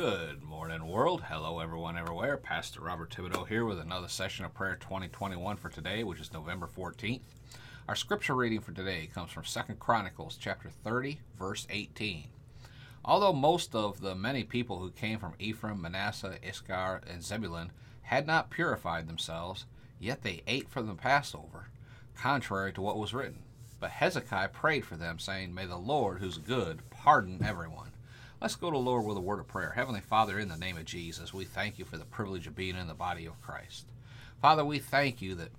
Good morning, world. Hello, everyone, everywhere. Pastor Robert Thibodeau here with another session of Prayer 2021 for today, which is November 14th. Our scripture reading for today comes from 2 Chronicles chapter 30, verse 18. Although most of the many people who came from Ephraim, Manasseh, Issachar, and Zebulun had not purified themselves, yet they ate from the Passover, contrary to what was written. But Hezekiah prayed for them, saying, May the Lord, who's good, pardon everyone. Let's go to Lord with a word of prayer. Heavenly Father, in the name of Jesus, we thank you for the privilege of being in the body of Christ. Father, we thank you that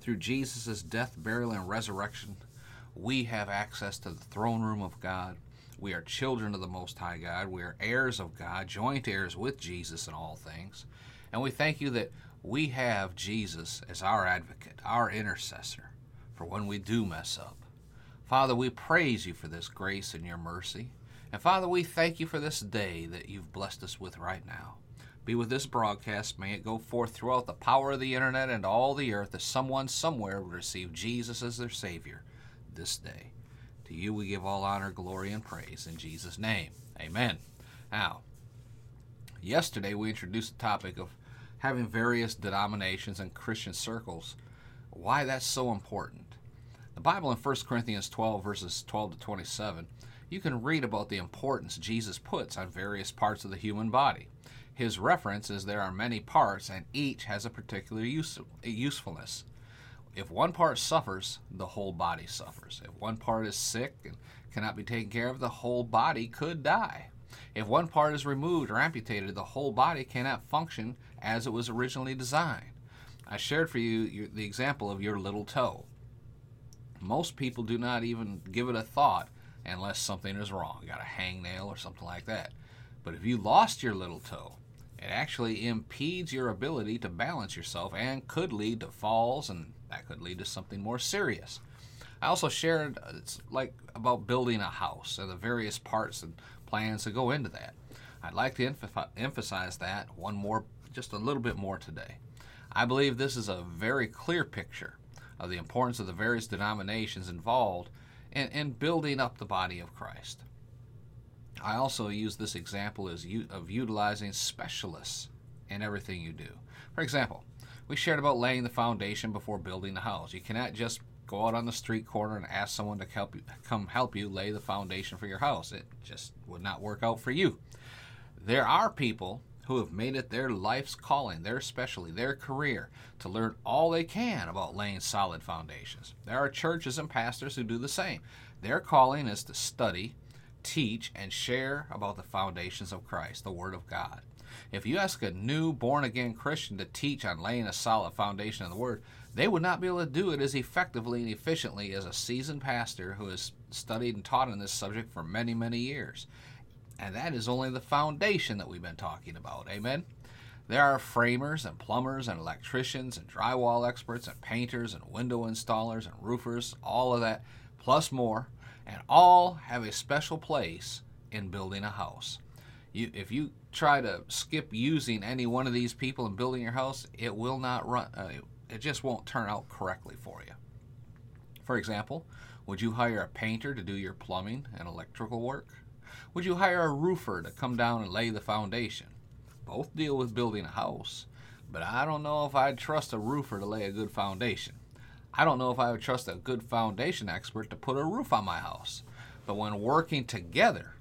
through Jesus' death, burial, and resurrection, we have access to the throne room of God. We are children of the Most High God. We are heirs of God, joint heirs with Jesus in all things. And we thank you that we have Jesus as our advocate, our intercessor, for when we do mess up. Father, we praise you for this grace and your mercy. And Father, we thank you for this day that you've blessed us with right now. Be with this broadcast. May it go forth throughout the power of the internet and all the earth that someone somewhere would receive Jesus as their Savior this day. To you we give all honor, glory, and praise in Jesus' name. Amen. Now, yesterday we introduced the topic of having various denominations and Christian circles. Why that's so important. The Bible in 1 Corinthians 12, verses 12 to 27 you can read about the importance Jesus puts on various parts of the human body. His reference is there are many parts and each has a particular use, usefulness. If one part suffers, the whole body suffers. If one part is sick and cannot be taken care of, the whole body could die. If one part is removed or amputated, the whole body cannot function as it was originally designed. I shared for you the example of your little toe. Most people do not even give it a thought unless something is wrong. You got a hangnail or something like that. But if you lost your little toe, it actually impedes your ability to balance yourself and could lead to falls, and that could lead to something more serious. I also shared uh, it's like about building a house and the various parts and plans that go into that. I'd like to emphasize that one more, just a little bit more today. I believe this is a very clear picture of the importance of the various denominations involved and, building up the body of Christ. I also use this example as u- of utilizing specialists in everything you do. For example, we shared about laying the foundation before building the house. You cannot just go out on the street corner and ask someone to help you, come help you lay the foundation for your house. It just would not work out for you. There are people who have made it their life's calling, their specialty, their career, to learn all they can about laying solid foundations. There are churches and pastors who do the same. Their calling is to study, teach, and share about the foundations of Christ, the Word of God. If you ask a new born again Christian to teach on laying a solid foundation of the Word, they would not be able to do it as effectively and efficiently as a seasoned pastor who has studied and taught on this subject for many, many years. And that is only the foundation that we've been talking about. Amen? There are framers and plumbers and electricians and drywall experts and painters and window installers and roofers, all of that, plus more, and all have a special place in building a house. You, if you try to skip using any one of these people in building your house, it will not run. Uh, it just won't turn out correctly for you. For example, would you hire a painter to do your plumbing and electrical work? Would you hire a roofer to come down and lay the foundation? Both deal with building a house, but I don't know if I'd trust a roofer to lay a good foundation. I don't know if I would trust a good foundation expert to put a roof on my house. But when working together,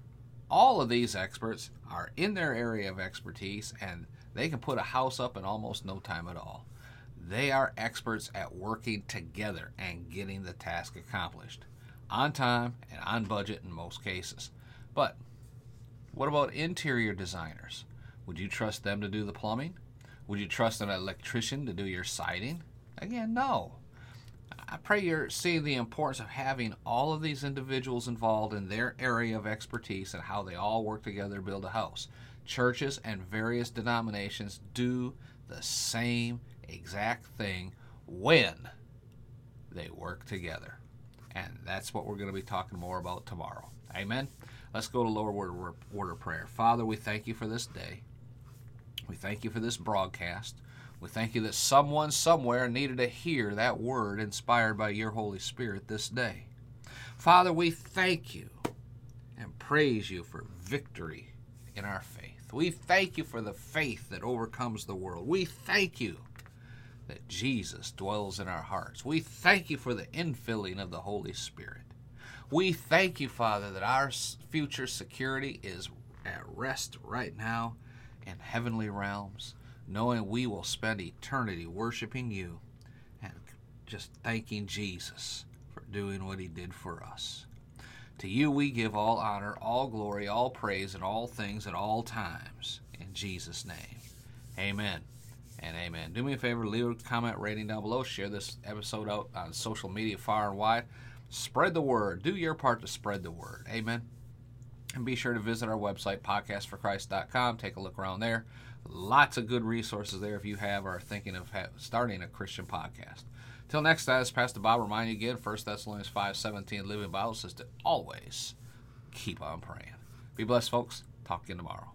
all of these experts are in their area of expertise and they can put a house up in almost no time at all. They are experts at working together and getting the task accomplished on time and on budget in most cases. But what about interior designers? Would you trust them to do the plumbing? Would you trust an electrician to do your siding? Again, no. I pray you're seeing the importance of having all of these individuals involved in their area of expertise and how they all work together to build a house. Churches and various denominations do the same exact thing when they work together. And that's what we're going to be talking more about tomorrow. Amen. Let's go to lower word of prayer. Father, we thank you for this day. We thank you for this broadcast. We thank you that someone somewhere needed to hear that word inspired by your Holy Spirit this day. Father, we thank you and praise you for victory in our faith. We thank you for the faith that overcomes the world. We thank you that Jesus dwells in our hearts. We thank you for the infilling of the Holy Spirit. We thank you, Father, that our future security is at rest right now in heavenly realms, knowing we will spend eternity worshiping you and just thanking Jesus for doing what he did for us. To you we give all honor, all glory, all praise, and all things at all times. In Jesus' name. Amen and amen. Do me a favor, leave a comment rating down below. Share this episode out on social media far and wide. Spread the word. Do your part to spread the word. Amen. And be sure to visit our website, podcastforchrist.com. Take a look around there. Lots of good resources there if you have or are thinking of starting a Christian podcast. Till next time, Pastor Bob remind you again, 1 Thessalonians 5.17 Living Bible says to always keep on praying. Be blessed, folks. Talk you tomorrow.